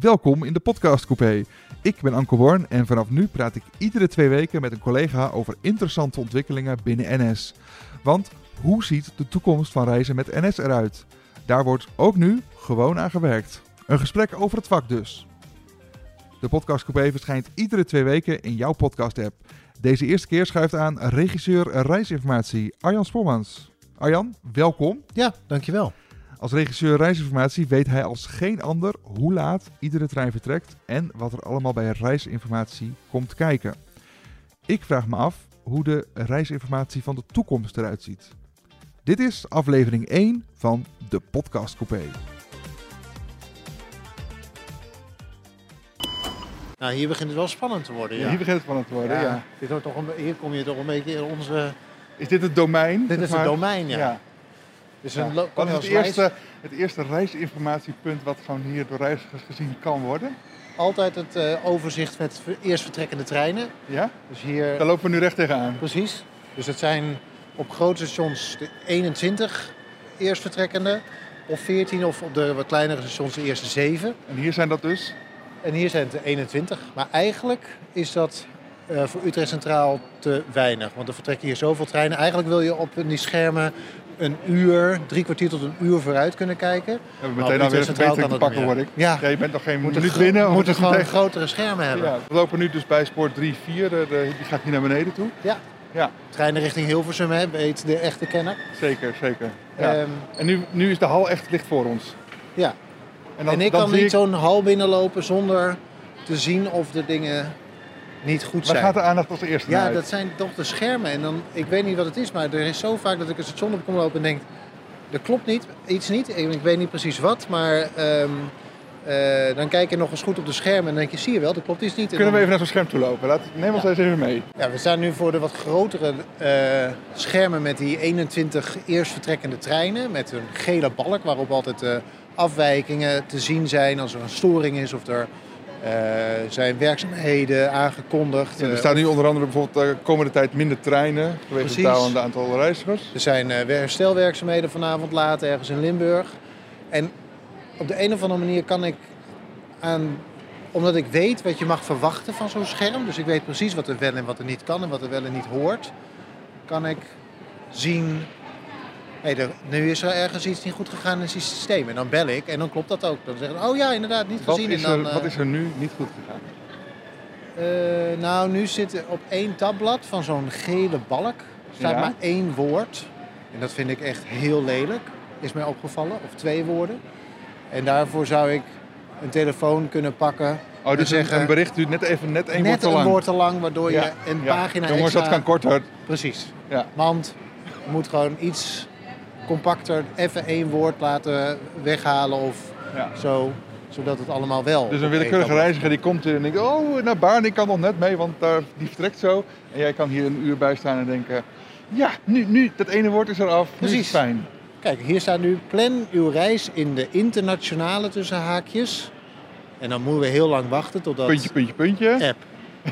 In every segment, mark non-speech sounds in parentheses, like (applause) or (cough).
Welkom in de podcast Coupé. Ik ben Anke Born en vanaf nu praat ik iedere twee weken met een collega over interessante ontwikkelingen binnen NS. Want hoe ziet de toekomst van reizen met NS eruit? Daar wordt ook nu gewoon aan gewerkt. Een gesprek over het vak dus. De podcast Coupé verschijnt iedere twee weken in jouw podcast app. Deze eerste keer schuift aan regisseur reisinformatie Arjan Spormans. Arjan, welkom. Ja, dankjewel. Als regisseur reisinformatie weet hij als geen ander hoe laat iedere trein vertrekt en wat er allemaal bij reisinformatie komt kijken. Ik vraag me af hoe de reisinformatie van de toekomst eruit ziet. Dit is aflevering 1 van de Podcast Coupé. Nou, hier begint het wel spannend te worden. Ja. Hier begint het spannend te worden, ja. Dit wordt toch een, hier kom je toch een beetje in onze... Is dit het domein? Dit is het domein, ja. Dus een Wat is het eerste, het eerste reisinformatiepunt wat gewoon hier door reizigers gezien kan worden? altijd het eh, overzicht met eerst vertrekkende treinen. Ja? Dus hier, Daar lopen we nu recht tegenaan. precies. Dus het zijn op grote stations de 21 eerst vertrekkende. Of 14, of op de wat kleinere stations de eerste 7. En hier zijn dat dus? En hier zijn het de 21. Maar eigenlijk is dat eh, voor Utrecht Centraal te weinig. Want er vertrekken hier zoveel treinen. Eigenlijk wil je op die schermen een uur, drie kwartier tot een uur vooruit kunnen kijken. We hebben meteen op alweer een te pakken, word ik. Ja. Ja, je bent nog geen Moeten minuut binnen. we moeten gewoon meteen- grotere schermen hebben. Ja, we lopen nu dus bij spoor 3, 4. De, de- die gaat hier naar beneden toe. Ja. Ja, Treinen richting Hilversum, hè, weet de echte kenner. zeker, zeker. Ja. Ehm, en nu, nu is de hal echt licht voor ons. ja. En, En, ik kan niet zo'n hal binnenlopen zonder te zien of de dingen niet goed Waar zijn. gaat de aandacht als eerste Ja, naar dat uit? zijn toch de schermen. En dan, ik weet niet wat het is, maar er is zo vaak dat ik een station op kom lopen en denk... Er klopt niet, iets niet. Ik, weet niet precies wat, maar ehm, eh, dan kijk je nog eens goed op de schermen en dan denk je, zie je wel, er klopt iets niet. En Kunnen we even naar zo'n scherm toe lopen? Laat, neem ons Ja. eens even mee. Ja, we staan nu voor de wat grotere eh, schermen met die 21 eerst vertrekkende treinen. Met een gele balk waarop altijd eh, afwijkingen te zien zijn als er een storing is of er eh, zijn werkzaamheden aangekondigd. Ja, er Eh, staan nu onder andere bijvoorbeeld de komende tijd minder treinen. Vanwege het dalende aantal reizigers. Er zijn eh, herstelwerkzaamheden vanavond laat ergens in Limburg. En op de een of andere manier kan ik aan, omdat ik weet wat je mag verwachten van zo'n scherm, dus ik weet precies wat er wel en wat er niet kan en wat er wel en niet hoort, kan ik zien, hé, er, nu is er ergens iets niet goed gegaan in het systeem. En dan bel ik en dan klopt dat ook. Dan zeggen ze, oh ja, inderdaad, niet Wat gezien. is, en dan, er, eh, wat is er nu niet goed gegaan? eh, nou, nu zit er op één tabblad van zo'n gele balk staat Ja. maar één woord. En dat vind ik echt heel lelijk, is mij opgevallen. Of twee woorden. En daarvoor zou ik een telefoon kunnen pakken. Oh, dus en zeggen, een, een bericht duurt net even net één woord net te een lang. woord te lang, waardoor Ja, je een ja. pagina Jongens, extra... dat kan korter. Precies. Ja. Want moet gewoon iets compacter even één woord laten weghalen of Ja. zo. Zodat het allemaal wel... Dus een willekeurige reiziger die komt en denkt, oh, naar Baarn, ik kan nog net mee, want daar, die vertrekt zo. En jij kan hier een uur bij staan en denken, ja, nu, nu, dat ene woord is eraf, nu is Precies. fijn. Kijk, hier staat nu plan uw reis in de internationale tussen haakjes. En dan moeten we heel lang wachten totdat Puntje, puntje, puntje. app.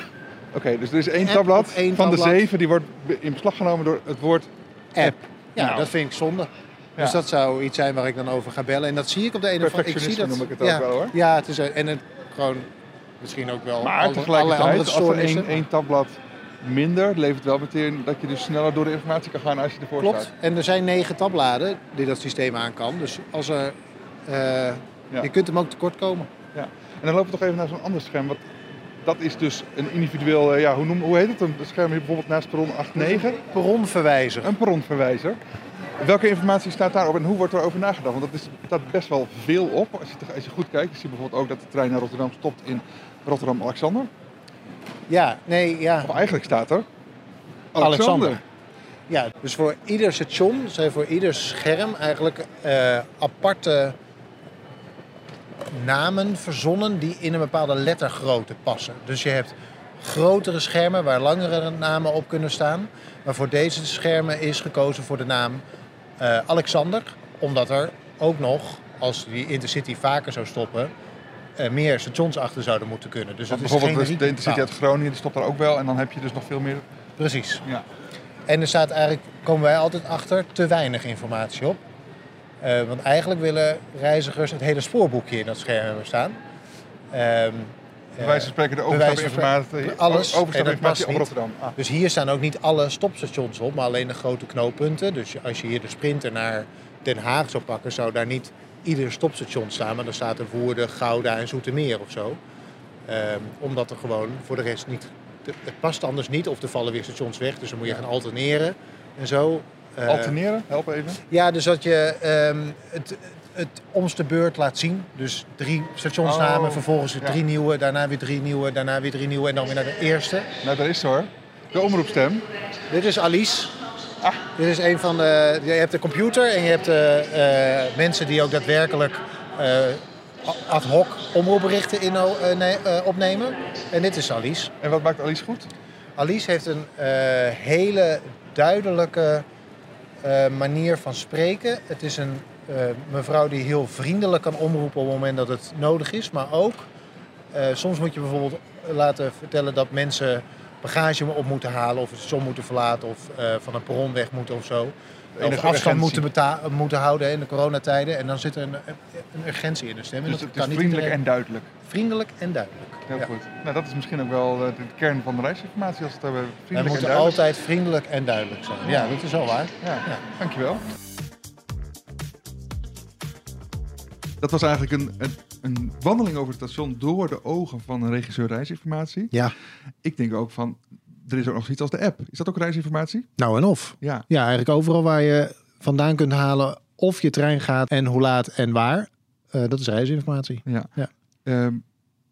(laughs) Oké, dus er is één tabblad van de zeven, die wordt in beslag genomen door het woord app. Ja, Nou. dat vind ik zonde. Ja. Dus dat zou iets zijn waar ik dan over ga bellen. En dat zie ik op de ene of andere Ik zie dat. Noem ik het ook ja, wel, hoor. Ja, het is, en het gewoon misschien ook wel Maar alle- tegelijkertijd, andere als er één, tabblad minder, levert wel meteen dat je dus sneller door de informatie kan gaan als je ervoor Klopt. staat. En er zijn negen tabbladen die dat systeem aan kan. Dus als er, eh, Ja. je kunt hem ook tekort komen. Ja. En dan lopen we toch even naar zo'n ander scherm. Wat, dat is dus een individueel, eh, ja, hoe, noem, hoe heet het? Een scherm hier bijvoorbeeld naast perron 8-9. Perronverwijzer. Een perronverwijzer. Welke informatie staat daarop en hoe wordt er over nagedacht? Want dat is, staat best wel veel op. Als je, als je goed kijkt, je ziet bijvoorbeeld ook dat de trein naar Rotterdam stopt in Rotterdam-Alexander. Ja, nee, ja. Of eigenlijk staat er Alexander. Ja, dus voor ieder station zijn voor ieder scherm eigenlijk eh, aparte namen verzonnen die in een bepaalde lettergrootte passen. Dus je hebt grotere schermen waar langere namen op kunnen staan. Maar voor deze schermen is gekozen voor de naam eh, Alexander, omdat er ook nog, als die Intercity vaker zou stoppen, eh, meer stations achter zouden moeten kunnen. Dus dat is bijvoorbeeld geen de, Intercity uit. Groningen, die stopt daar ook wel. En dan heb je dus nog veel meer... Precies. Ja. En er staat eigenlijk, komen wij altijd achter, te weinig informatie op. Eh, want eigenlijk willen reizigers het hele spoorboekje in dat scherm hebben staan. Ehm, Bij wijze van spreken de van overstapinformatie, alles. Overstapinformatie past op. Rotterdam. Ah. Dus hier staan ook niet alle stopstations op, maar alleen de grote knooppunten. Dus als je hier de sprinter naar Den Haag zou pakken, zou daar niet ieder stopstation staan. Maar dan staat er Woerden, Gouda en Zoetermeer of zo. Ehm, omdat er gewoon voor de rest niet... Het past anders niet of er vallen weer stations weg. Dus dan moet je gaan alterneren en zo. Eh, Alterneren, help even. Ja, dus dat je ehm, het, het om de beurt laat zien. Dus drie stationsnamen, Oh, vervolgens weer ja. drie nieuwe, daarna weer drie nieuwe, daarna weer drie nieuwe en dan weer naar de eerste. Nou, daar is ze hoor. De omroepstem. Dit is Alice. Dit is een van de. Je hebt de computer en je hebt de eh, mensen die ook daadwerkelijk eh, ad hoc omroepberichten in, opnemen. En dit is Alice. En wat maakt Alice goed? Alice heeft een hele duidelijke eh, manier van spreken. Het is een eh, mevrouw die heel vriendelijk kan omroepen op het moment dat het nodig is. Maar ook, eh, soms moet je bijvoorbeeld laten vertellen dat mensen bagage op moeten halen of het station moeten verlaten of van een perron weg moeten of zo. Of Enige afstand moeten, beta- moeten houden in de coronatijden. En dan zit er een, een urgentie in de stem. En Dus dat het kan is niet vriendelijk en duidelijk. vriendelijk en duidelijk. Heel Ja. goed. Nou, dat is misschien ook wel eh, de kern van de reisinformatie als we het hebben. Vriendelijk en moeten altijd vriendelijk en duidelijk zijn. Ja, dat is wel waar. Ja, Ja. dankjewel. Dat was eigenlijk een, een, een wandeling over het station door de ogen van een regisseur reisinformatie. Ja. Ik denk ook van, er is ook nog zoiets als de app. Is dat ook reisinformatie? Nou en of. Ja. Ja, eigenlijk overal waar je vandaan kunt halen of je trein gaat en hoe laat en waar. eh, dat is reisinformatie. Ja. Ja. Ehm,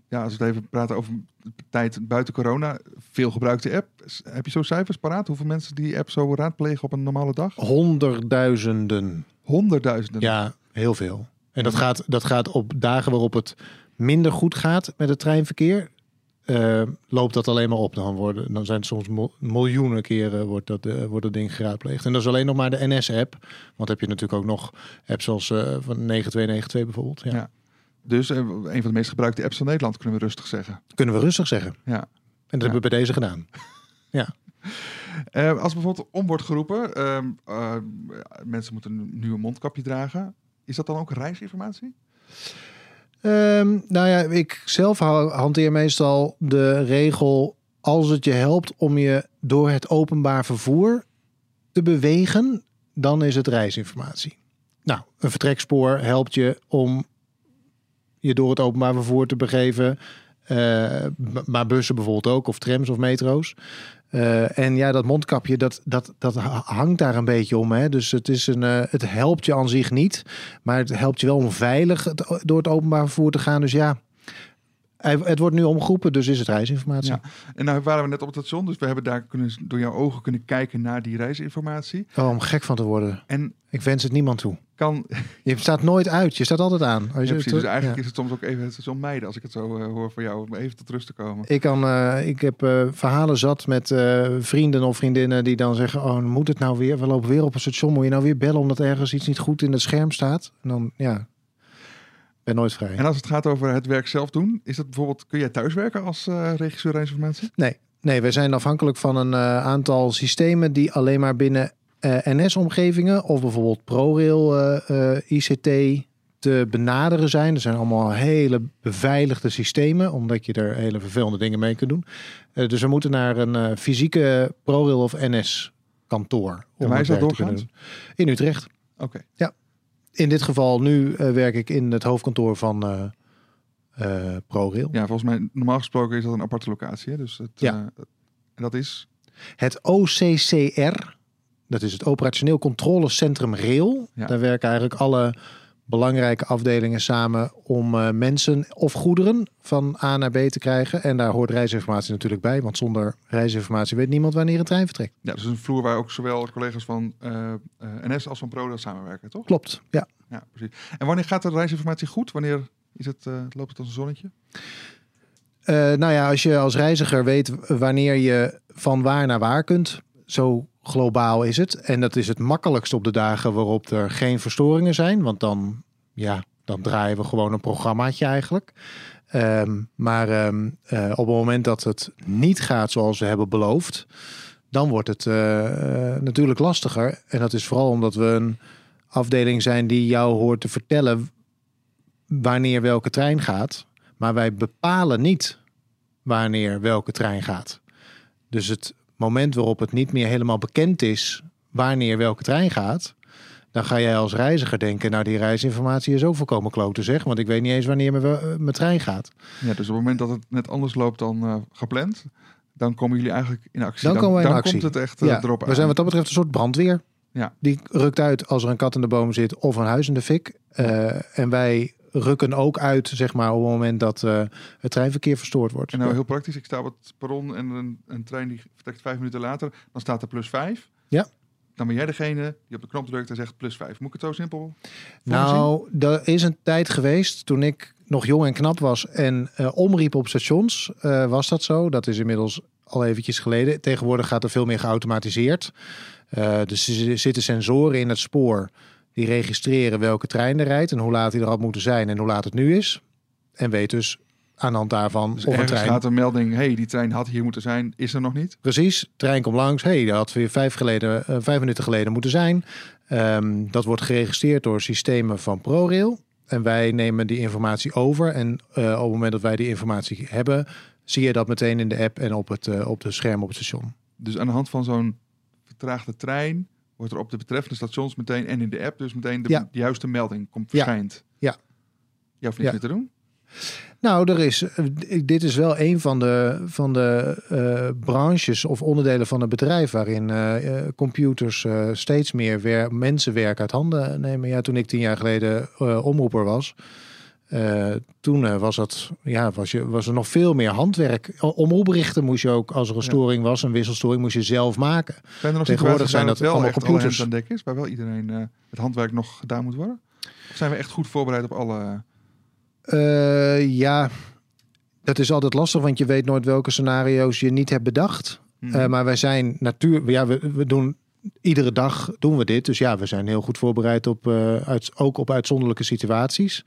ja, als we het even praten over de tijd buiten corona. Veel gebruikte app. Heb je zo cijfers paraat? Hoeveel mensen die app zo raadplegen op een normale dag? Honderdduizenden. Honderdduizenden. Ja, heel veel. En dat gaat, dat gaat op dagen waarop het minder goed gaat met het treinverkeer. eh, loopt dat alleen maar op. Dan, worden, dan zijn het soms mil- miljoenen keren wordt dat, eh, wordt dat ding geraadpleegd. En dat is alleen nog maar de NS-app. Want heb je natuurlijk ook nog apps zoals eh, van 9292 bijvoorbeeld. Ja. Ja. Dus eh, een van de meest gebruikte apps van Nederland, kunnen we rustig zeggen. Kunnen we rustig zeggen. Ja. En dat hebben we bij deze gedaan. (laughs) Eh, als bijvoorbeeld om wordt geroepen, ehm, eh, mensen moeten nu een mondkapje dragen. Is dat dan ook reisinformatie? Ehm, nou ja, ik zelf hanteer meestal de regel als het je helpt om je door het openbaar vervoer te bewegen, dan is het reisinformatie. Nou, een vertrekspoor helpt je om je door het openbaar vervoer te begeven. Eh, maar bussen bijvoorbeeld ook, of trams of metro's. Eh, en ja, dat mondkapje, dat, dat, dat ha- hangt daar een beetje om. Hè? Dus het, is een, eh, het helpt je aan zich niet. Maar het helpt je wel om veilig het- door het openbaar vervoer te gaan. Dus ja, het wordt nu omgeroepen, dus is het reisinformatie. Ja. En nou waren we net op het station, dus we hebben daar kunnen, door jouw ogen kunnen kijken naar die reisinformatie. Oh, om gek van te worden. En Ik wens het niemand toe. Kan, (laughs) Je staat nooit uit, je staat altijd aan. Als ja, precies, dus eigenlijk ja. is het soms ook even het station mijden, als ik het zo eh, hoor voor jou, om even tot rust te komen. Ik, kan, eh, ik heb eh, verhalen zat met vrienden of vriendinnen die dan zeggen: Oh, moet het nou weer? We lopen weer op een station. Moet je nou weer bellen omdat ergens iets niet goed in het scherm staat? En dan, ja, ben nooit vrij. En als het gaat over het werk zelf doen, is dat bijvoorbeeld, kun jij thuiswerken als regisseur reisinformatie? Nee, nee, wij zijn afhankelijk van een aantal systemen die alleen maar binnen NS-omgevingen of bijvoorbeeld ProRail eh, eh, ICT te benaderen zijn. Er zijn allemaal hele beveiligde systemen, omdat je er hele vervelende dingen mee kunt doen. Eh, dus we moeten naar een eh, fysieke ProRail of NS-kantoor. En waar is dat doen. In Utrecht. Oké. In dit geval nu eh, werk ik in het hoofdkantoor van eh eh, ProRail. Ja, volgens mij, normaal gesproken is dat een aparte locatie. Hè? Dus het, Ja. eh, en dat is, Het OCCR, dat is het Operationeel Controlecentrum Rail. Ja. Daar werken eigenlijk alle belangrijke afdelingen samen om eh, mensen of goederen van A naar B te krijgen. En daar hoort reisinformatie natuurlijk bij, want zonder reisinformatie weet niemand wanneer een trein vertrekt. ja, dus een vloer waar ook zowel collega's van eh, eh, NS als van ProRail samenwerken, toch? Klopt, ja. Ja, precies. En wanneer gaat de reisinformatie goed? Wanneer is het, loopt het als een zonnetje? Nou ja, als je als reiziger weet wanneer je van waar naar waar kunt, zo globaal is het. En dat is het makkelijkst op de dagen waarop er geen verstoringen zijn, want dan, ja, dan draaien we gewoon een programmaatje eigenlijk. Ehm, maar ehm, eh, op het moment dat het niet gaat zoals we hebben beloofd, dan wordt het eh, eh, natuurlijk lastiger. En dat is vooral omdat we een afdeling zijn die jou hoort te vertellen wanneer welke trein gaat. Maar wij bepalen niet wanneer welke trein gaat. Dus het moment waarop het niet meer helemaal bekend is wanneer welke trein gaat, dan ga jij als reiziger denken, nou die reisinformatie is ook volkomen klote zeg, want ik weet niet eens wanneer mijn, eh, mijn trein gaat. Ja, dus op het moment dat het net anders loopt dan eh, gepland, dan komen jullie eigenlijk in actie. Dan, komen wij in dan actie. komt het echt eh, ja, erop we aan. zijn wat dat betreft een soort brandweer. Ja. Die rukt uit als er een kat in de boom zit of een huis in de fik. En wij rukken ook uit, zeg maar, op het moment dat eh, het treinverkeer verstoord wordt. En nou heel praktisch, ik sta op het perron en een, een trein die vertrekt vijf minuten later, dan staat er plus vijf. Ja. Dan ben jij degene die op de knop drukt en zegt plus vijf. Moet ik het zo simpel? Nou, er is een tijd geweest toen ik nog jong en knap was en eh, omriep op stations. eh, was dat zo? Dat is inmiddels al eventjes geleden. Tegenwoordig gaat er veel meer geautomatiseerd. Dus er zitten sensoren in het spoor die registreren welke trein er rijdt en hoe laat hij er had moeten zijn en hoe laat het nu is. En weet dus aan de hand daarvan Dus of een trein... gaat een melding, hey, die trein had hier moeten zijn, is er nog niet. Precies, trein komt langs. hey, dat had weer vijf, geleden, vijf minuten geleden moeten zijn. Ehm, dat wordt geregistreerd door systemen van ProRail. En wij nemen die informatie over. En eh, op het moment dat wij die informatie hebben, zie je dat meteen in de app en op het, eh, op de scherm op het station. Dus aan de hand van zo'n vertraagde trein wordt er op de betreffende stations meteen en in de app dus meteen de, Ja. de juiste melding komt Ja. verschijnt. Ja. Je hoeft niks Ja. meer te doen. Nou, er is, eh, dit is wel een van de, van de eh, branches of onderdelen van het bedrijf waarin eh, computers eh, steeds meer wer mensen werk uit handen nemen. Ja, toen ik tien jaar geleden omroeper was, eh, toen eh, was, dat, ja, was, je, was er nog veel meer handwerk. Omroepberichten moest je ook, als er een storing was, een wisselstoring, moest je zelf maken. Zijn er nog Tegenwoordig zijn dat wel allemaal alle computers. aan dek is, waar wel iedereen eh, het handwerk nog gedaan moet worden? Of zijn we echt goed voorbereid op alle... Ja, dat is altijd lastig, want je weet nooit welke scenario's je niet hebt bedacht. Hmm. Eh, maar wij zijn natuurlijk, ja, we, we doen iedere dag doen we dit. Dus ja, we zijn heel goed voorbereid op, eh, uit, ook op uitzonderlijke situaties.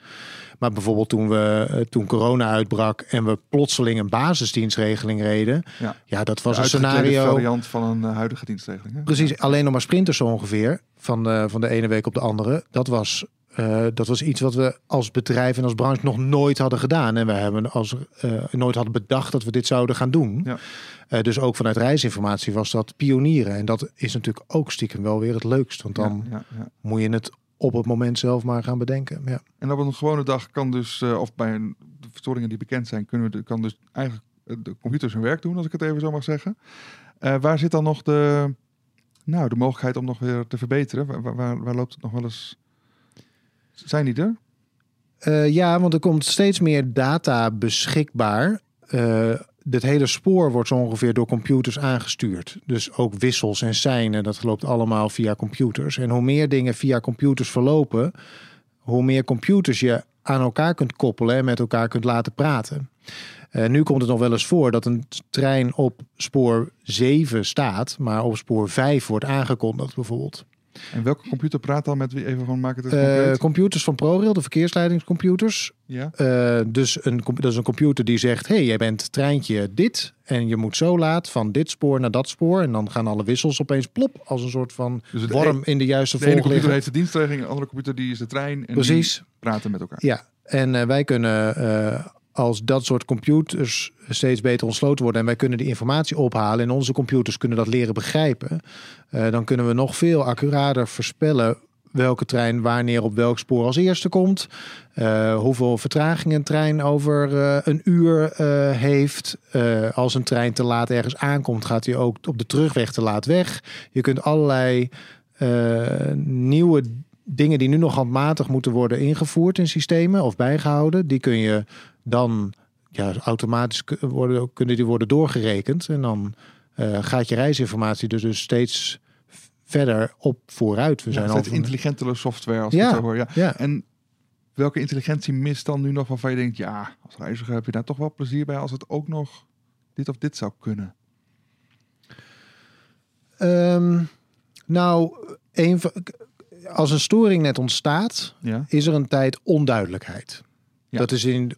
Maar bijvoorbeeld toen, we, eh, toen corona uitbrak en we plotseling een basisdienstregeling reden. Ja. Ja, dat was de een scenario. variant van een eh, huidige dienstregeling. Hè? Precies, alleen nog maar sprinters zo ongeveer. Van de, van de ene week op de andere. Dat was, eh, dat was iets wat we als bedrijf en als branche nog nooit hadden gedaan. En we hebben als, eh, nooit hadden bedacht dat we dit zouden gaan doen. Ja. Eh, dus ook vanuit reisinformatie was dat pionieren. En dat is natuurlijk ook stiekem wel weer het leukst. Want dan Ja, ja, ja. moet je het op het moment zelf maar gaan bedenken. Ja. En op een gewone dag kan dus, of bij een, de verstoringen die bekend zijn, kunnen we de, kan dus eigenlijk de computer zijn werk doen, als ik het even zo mag zeggen. Waar zit dan nog de, nou, de mogelijkheid om nog weer te verbeteren? Waar, waar loopt het nog wel eens? Zijn die er? Eh, ja, want er komt steeds meer data beschikbaar. Eh het hele spoor wordt zo ongeveer door computers aangestuurd. Dus ook wissels en seinen, dat loopt allemaal via computers. En hoe meer dingen via computers verlopen, hoe meer computers je aan elkaar kunt koppelen en met elkaar kunt laten praten. Eh, nu komt het nog wel eens voor dat een trein op spoor 7 staat, maar op spoor 5 wordt aangekondigd bijvoorbeeld. En welke computer praat dan met wie? Even gewoon maken het concreet. computers van ProRail, de verkeersleidingscomputers, ja. eh, dus een, dat is een computer die zegt: hey, jij bent treintje dit. En je moet zo laat van dit spoor naar dat spoor. En dan gaan alle wissels opeens plop als een soort van Dus worm in de juiste de ene computer heeft de dienstregeling, de andere computer die is de trein. En Precies. die praten met elkaar. Ja, en eh, wij kunnen als dat soort computers steeds beter ontsloten worden en wij kunnen die informatie ophalen en onze computers kunnen dat leren begrijpen, eh, dan kunnen we nog veel accurater voorspellen welke trein wanneer op welk spoor als eerste komt, eh, hoeveel vertraging een trein over eh, een uur heeft. Als een trein te laat ergens aankomt, gaat hij ook op de terugweg te laat weg. Je kunt allerlei nieuwe dingen die nu nog handmatig moeten worden ingevoerd in systemen of bijgehouden, die kun je dan ja, automatisch worden, kunnen die worden doorgerekend. En dan eh, gaat je reisinformatie dus, dus steeds verder op vooruit. We Ja, zijn het al is van- intelligentere software als Ja. ik het zo hoor. Ja. ja. En welke intelligentie mist dan nu nog waarvan je denkt, ja, als reiziger heb je daar toch wel plezier bij als het ook nog dit of dit zou kunnen? Ehm, nou, een, als een storing net ontstaat, Ja. is er een tijd onduidelijkheid. Ja. Dat is in,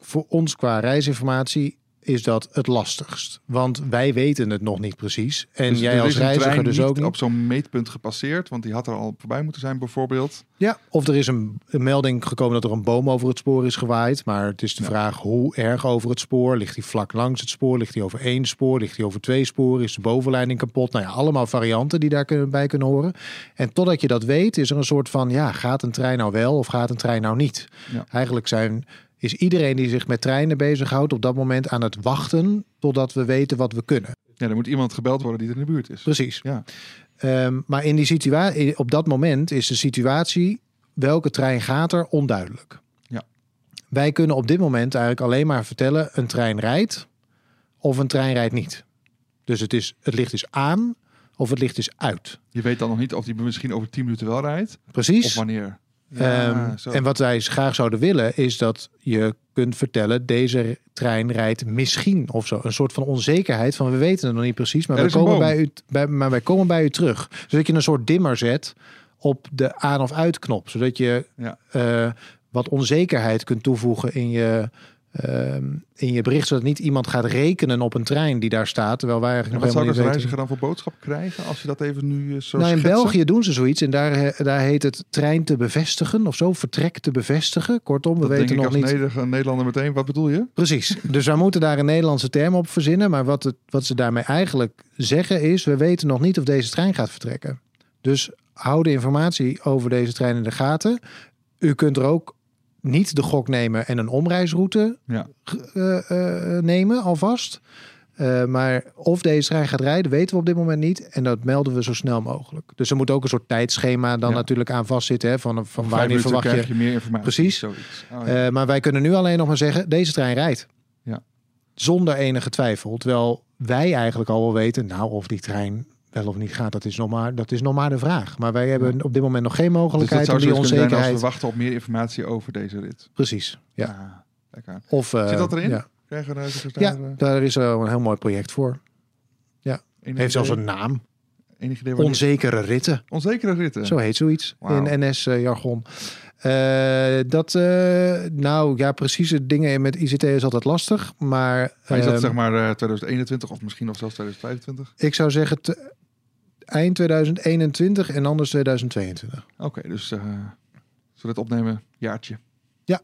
voor ons qua reisinformatie is dat het lastigst. Want wij weten het nog niet precies. En Dus jij als reiziger dus ook niet. op zo'n meetpunt gepasseerd, want die had er al voorbij moeten zijn bijvoorbeeld. Ja, of er is een, een melding gekomen dat er een boom over het spoor is gewaaid. Maar het is de Ja. vraag hoe erg over het spoor. Ligt die vlak langs het spoor? Ligt die over één spoor? Ligt die over twee sporen? Is de bovenleiding kapot? Nou ja, allemaal varianten die daar kunnen, bij kunnen horen. En totdat je dat weet, is er een soort van... ja, gaat een trein nou wel of gaat een trein nou niet? Ja. Eigenlijk zijn, is iedereen die zich met treinen bezighoudt... op dat moment aan het wachten totdat we weten wat we kunnen. Ja, er moet iemand gebeld worden die er in de buurt is. Precies. Ja. Ehm, maar in die situatie, op dat moment is de situatie welke trein gaat er onduidelijk. Ja. Wij kunnen op dit moment eigenlijk alleen maar vertellen een trein rijdt of een trein rijdt niet. Dus het, is, het licht is aan of het licht is uit. Je weet dan nog niet of die misschien over 10 minuten wel rijdt of Precies. wanneer. Ehm, en wat wij graag zouden willen is dat je kunt vertellen deze trein rijdt misschien of zo. Een soort van onzekerheid van we weten het nog niet precies, maar, wij komen, bij u, bij, maar wij komen bij u terug. Dus dat je een soort dimmer zet op de aan- of uitknop, zodat je Ja. eh, wat onzekerheid kunt toevoegen in je, in je bericht, zodat niet iemand gaat rekenen op een trein die daar staat, terwijl wij En eigenlijk wat nog helemaal niet weten. reiziger dan voor boodschap krijgen als je dat even nu eh, zo Nou, in schetsen? België doen ze zoiets en daar, daar heet het trein te bevestigen of zo, vertrek te bevestigen. Kortom, we Dat denk weten ik nog als niet. Neder- Nederlander meteen. Wat bedoel je? Precies. Dus wij moeten daar een Nederlandse term op verzinnen. Maar wat, het, wat ze daarmee eigenlijk zeggen is: we weten nog niet of deze trein gaat vertrekken. Dus hou de informatie over deze trein in de gaten. U kunt er ook niet de gok nemen en een omreisroute Ja. eh, eh, nemen alvast. Eh, maar of deze trein gaat rijden, weten we op dit moment niet. En dat melden we zo snel mogelijk. Dus er moet ook een soort tijdschema dan Ja. natuurlijk aan vastzitten. Hè, van, van wanneer verwacht je. je meer informatie. Precies. Oh, ja. Eh, maar wij kunnen nu alleen nog maar zeggen, deze trein rijdt. Ja. Zonder enige twijfel. Terwijl wij eigenlijk al wel weten, nou of die trein wel of niet gaat, dat is nog maar, dat is nog maar de vraag. Maar wij hebben op dit moment nog geen dus dat mogelijkheid zou om die zoiets kunnen zijn als onzekerheid... we wachten op meer informatie over deze rit. Precies, ja. Ah, lekker. Of, eh, Zit dat erin? Ja, Krijgen daar ja eh, daar is er een heel mooi project voor. enig Heeft zelfs een naam. Idee Onzekere ritten. Onzekere ritten. Zo heet zoiets in NS-jargon. dat, eh, nou ja, precieze dingen met ICT is altijd lastig. Maar, Maar is dat ehm, zeg maar eh, 2021 of misschien nog zelfs 2025? ik zou zeggen eind 2021 en anders 2022. Oké, dus eh zullen we het opnemen? Jaartje. Ja.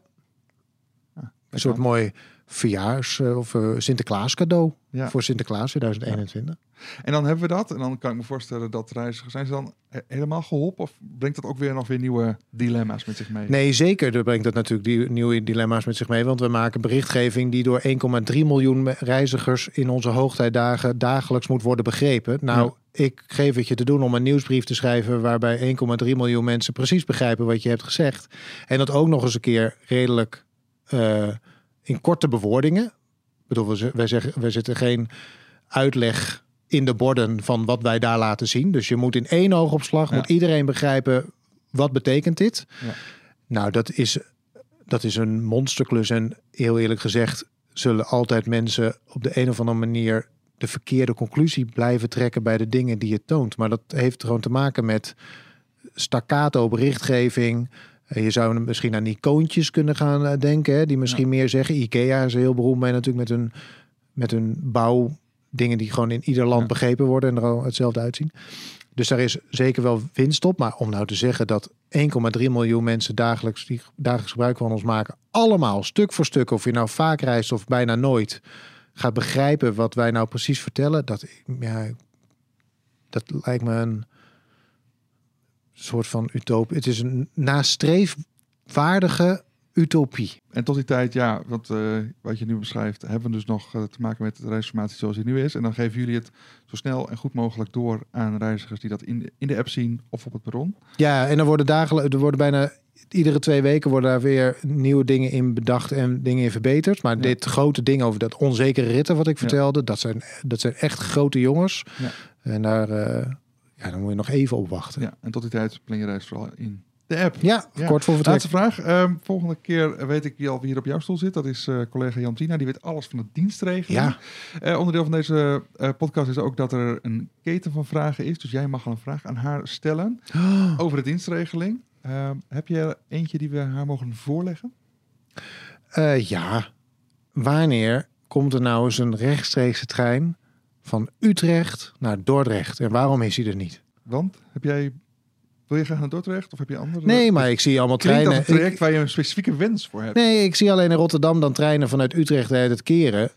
Ah, Een soort mooi verjaars- eh, of eh, Sinterklaas cadeau Ja. voor Sinterklaas 2021. En dan hebben we dat. En dan kan ik me voorstellen dat reizigers... Zijn ze dan he- helemaal geholpen? Of brengt dat ook weer nog weer nieuwe dilemma's met zich mee? Nee, zeker. Dat brengt dat natuurlijk die nieuwe dilemma's met zich mee. Want we maken berichtgeving die door 1,3 miljoen reizigers in onze hoogtijdagen dagelijks moet worden begrepen. Nou, ik geef het je te doen om een nieuwsbrief te schrijven waarbij 1,3 miljoen mensen precies begrijpen wat je hebt gezegd. En dat ook nog eens een keer redelijk eh, in korte bewoordingen. Ik bedoel, we zeggen, wij zetten geen uitleg in de borden van wat wij daar laten zien. Dus je moet in één oogopslag, Ja. moet iedereen begrijpen wat betekent dit. Ja. Nou, dat is, dat is een monsterklus. En heel eerlijk gezegd zullen altijd mensen op de een of andere manier de verkeerde conclusie blijven trekken bij de dingen die je toont. Maar dat heeft gewoon te maken met staccato berichtgeving. Eh, Je zou misschien aan icoontjes kunnen gaan eh, denken, hè, die misschien meer zeggen. IKEA is heel beroemd mee natuurlijk met hun, met hun bouw. Dingen die gewoon in ieder land Ja. begrepen worden en er al hetzelfde uitzien. Dus daar is zeker wel winst op. Maar om nou te zeggen dat 1,3 miljoen mensen dagelijks, die dagelijks gebruik van ons maken, allemaal stuk voor stuk, of je nou vaak reist of bijna nooit, gaat begrijpen wat wij nou precies vertellen, dat, ja, dat lijkt me een soort van utopie. Het is een nastreefwaardige utopie. En tot die tijd, ja, want eh, wat je nu beschrijft, hebben we dus nog eh, te maken met de reisinformatie zoals die nu is. En dan geven jullie het zo snel en goed mogelijk door aan reizigers die dat in de, in de app zien of op het perron. Ja, en er worden dagelijks, er worden bijna iedere twee weken worden daar weer nieuwe dingen in bedacht en dingen in verbeterd. Maar Ja. dit grote ding over dat onzekere ritten wat ik Ja. vertelde, dat, zijn, dat zijn echt grote jongens. Ja. En daar, eh, ja, dan moet je nog even op wachten. Ja, Ja, en tot die tijd plan je reis vooral in de app. kort voor vertrek. Laatste vraag. Ehm, volgende keer weet ik wie al wie hier op jouw stoel zit. Dat is eh, collega Jantina. Die weet alles van de dienstregeling. Ja. Eh, onderdeel van deze eh, podcast is ook dat er een keten van vragen is. Dus jij mag al een vraag aan haar stellen over de dienstregeling. Ehm, heb je er eentje die we haar mogen voorleggen? Ja, wanneer komt er nou eens een rechtstreekse trein van Utrecht naar Dordrecht? En waarom is hij er niet? Want heb jij, wil je graag naar Dordrecht of heb je andere? Nee, maar ik zie allemaal Klinkt treinen. een traject Ik- waar je een specifieke wens voor hebt. nee, ik zie alleen in Rotterdam dan treinen vanuit Utrecht uit het keren.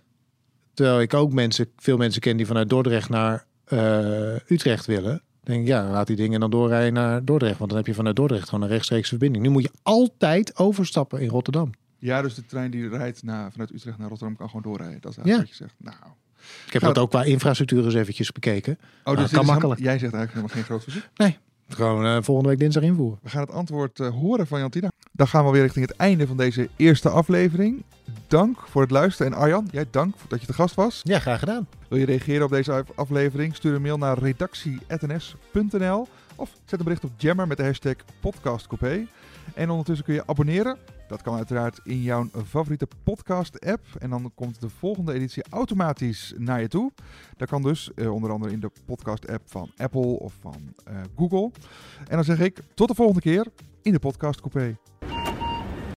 Terwijl ik ook mensen, veel mensen ken die vanuit Dordrecht naar eh, Utrecht willen. Dan denk ik, ja, laat die dingen dan doorrijden naar Dordrecht. Want dan heb je vanuit Dordrecht gewoon een rechtstreekse verbinding. Nu moet je altijd overstappen in Rotterdam. Ja, dus de trein die rijdt naar, vanuit Utrecht naar Rotterdam kan gewoon doorrijden. Dat is eigenlijk wat je zegt. Nou. Ik heb Gaat- dat ook qua infrastructuur eens eventjes bekeken. Oh, Nou, dus dit kan is makkelijk. jij zegt eigenlijk helemaal geen groot verzoek. Gewoon eh, volgende week dinsdag invoeren. We gaan het antwoord eh, horen van Jantina. Dan gaan we weer richting het einde van deze eerste aflevering. Dank voor het luisteren. En Arjan, jij dank dat je te gast was. Ja, graag gedaan. Wil je reageren op deze af- aflevering? Stuur een mail naar redactie.ns.nl of zet een bericht op Jammer met de hashtag podcastcoupé. En ondertussen kun je abonneren. Dat kan uiteraard in jouw favoriete podcast-app. En dan komt de volgende editie automatisch naar je toe. Dat kan dus eh, onder andere in de podcast-app van Apple of van eh, Google. En dan zeg ik tot de volgende keer in de Podcast Coupé.